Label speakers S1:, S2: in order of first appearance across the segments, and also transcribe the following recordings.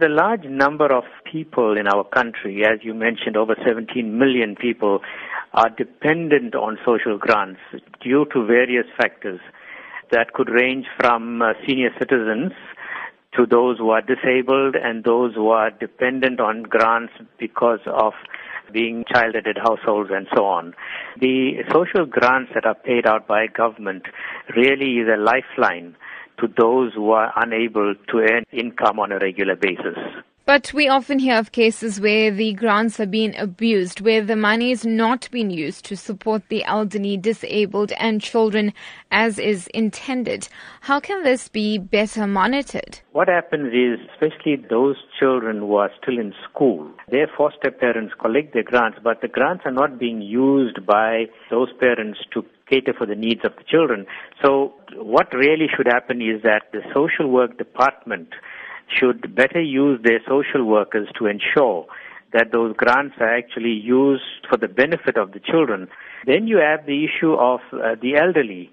S1: The large number of people in our country, as you mentioned, over 17 million people, are dependent on social grants due to various factors that could range from uh, senior citizens to those who are disabled and those who are dependent on grants because of being child-headed households and so on. The social grants that are paid out by government really is a lifeline to those who are unable to earn income on a regular basis.
S2: But we often hear of cases where the grants are being abused, where the money is not being used to support the elderly, disabled, and children as is intended. How can this be better monitored?
S1: What happens is, especially those children who are still in school, their foster parents collect their grants, but the grants are not being used by those parents to cater for the needs of the children. So what really should happen is that the social work department should better use their social workers to ensure that those grants are actually used for the benefit of the children. Then you have the issue of uh, the elderly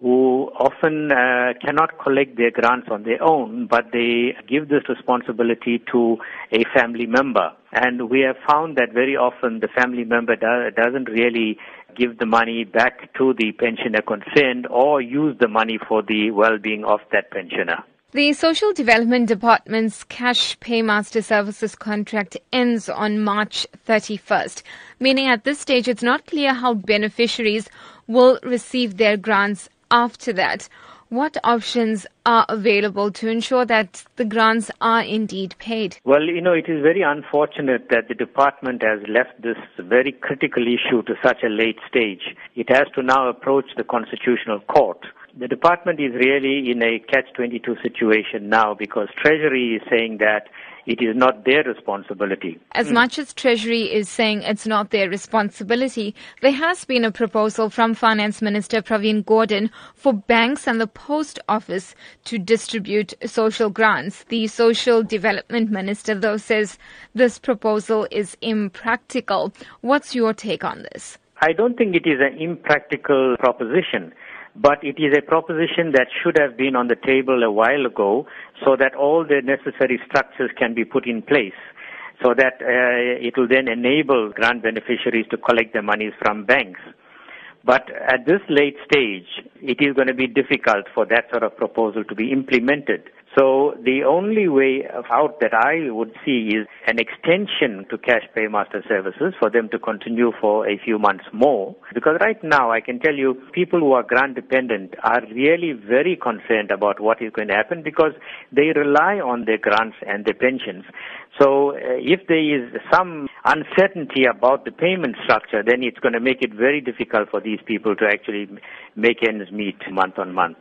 S1: who often uh, cannot collect their grants on their own, but they give this responsibility to a family member. And we have found that very often the family member do- doesn't really give the money back to the pensioner concerned or use the money for the well-being of that pensioner.
S2: The Social Development Department's Cash Paymaster Services contract ends on March 31st, meaning at this stage it's not clear how beneficiaries will receive their grants after that. What options are available to ensure that the grants are indeed paid?
S1: Well, you know, it is very unfortunate that the department has left this very critical issue to such a late stage. It has to now approach the Constitutional Court the department is really in a catch-22 situation now because Treasury is saying that it is not their responsibility.
S2: As mm. much as Treasury is saying it's not their responsibility, there has been a proposal from Finance Minister Pravin Gordhan for banks and the post office to distribute social grants. The Social Development Minister, though, says this proposal is impractical. What's your take on this?
S1: I don't think it is an impractical proposition but it is a proposition that should have been on the table a while ago so that all the necessary structures can be put in place so that uh, it will then enable grant beneficiaries to collect their monies from banks. But at this late stage, it is going to be difficult for that sort of proposal to be implemented. So the only way out that I would see is an extension to cash paymaster services for them to continue for a few months more. Because right now I can tell you people who are grant dependent are really very concerned about what is going to happen because they rely on their grants and their pensions. So uh, if there is some uncertainty about the payment structure, then it's going to make it very difficult for these people to actually make ends meet month on month.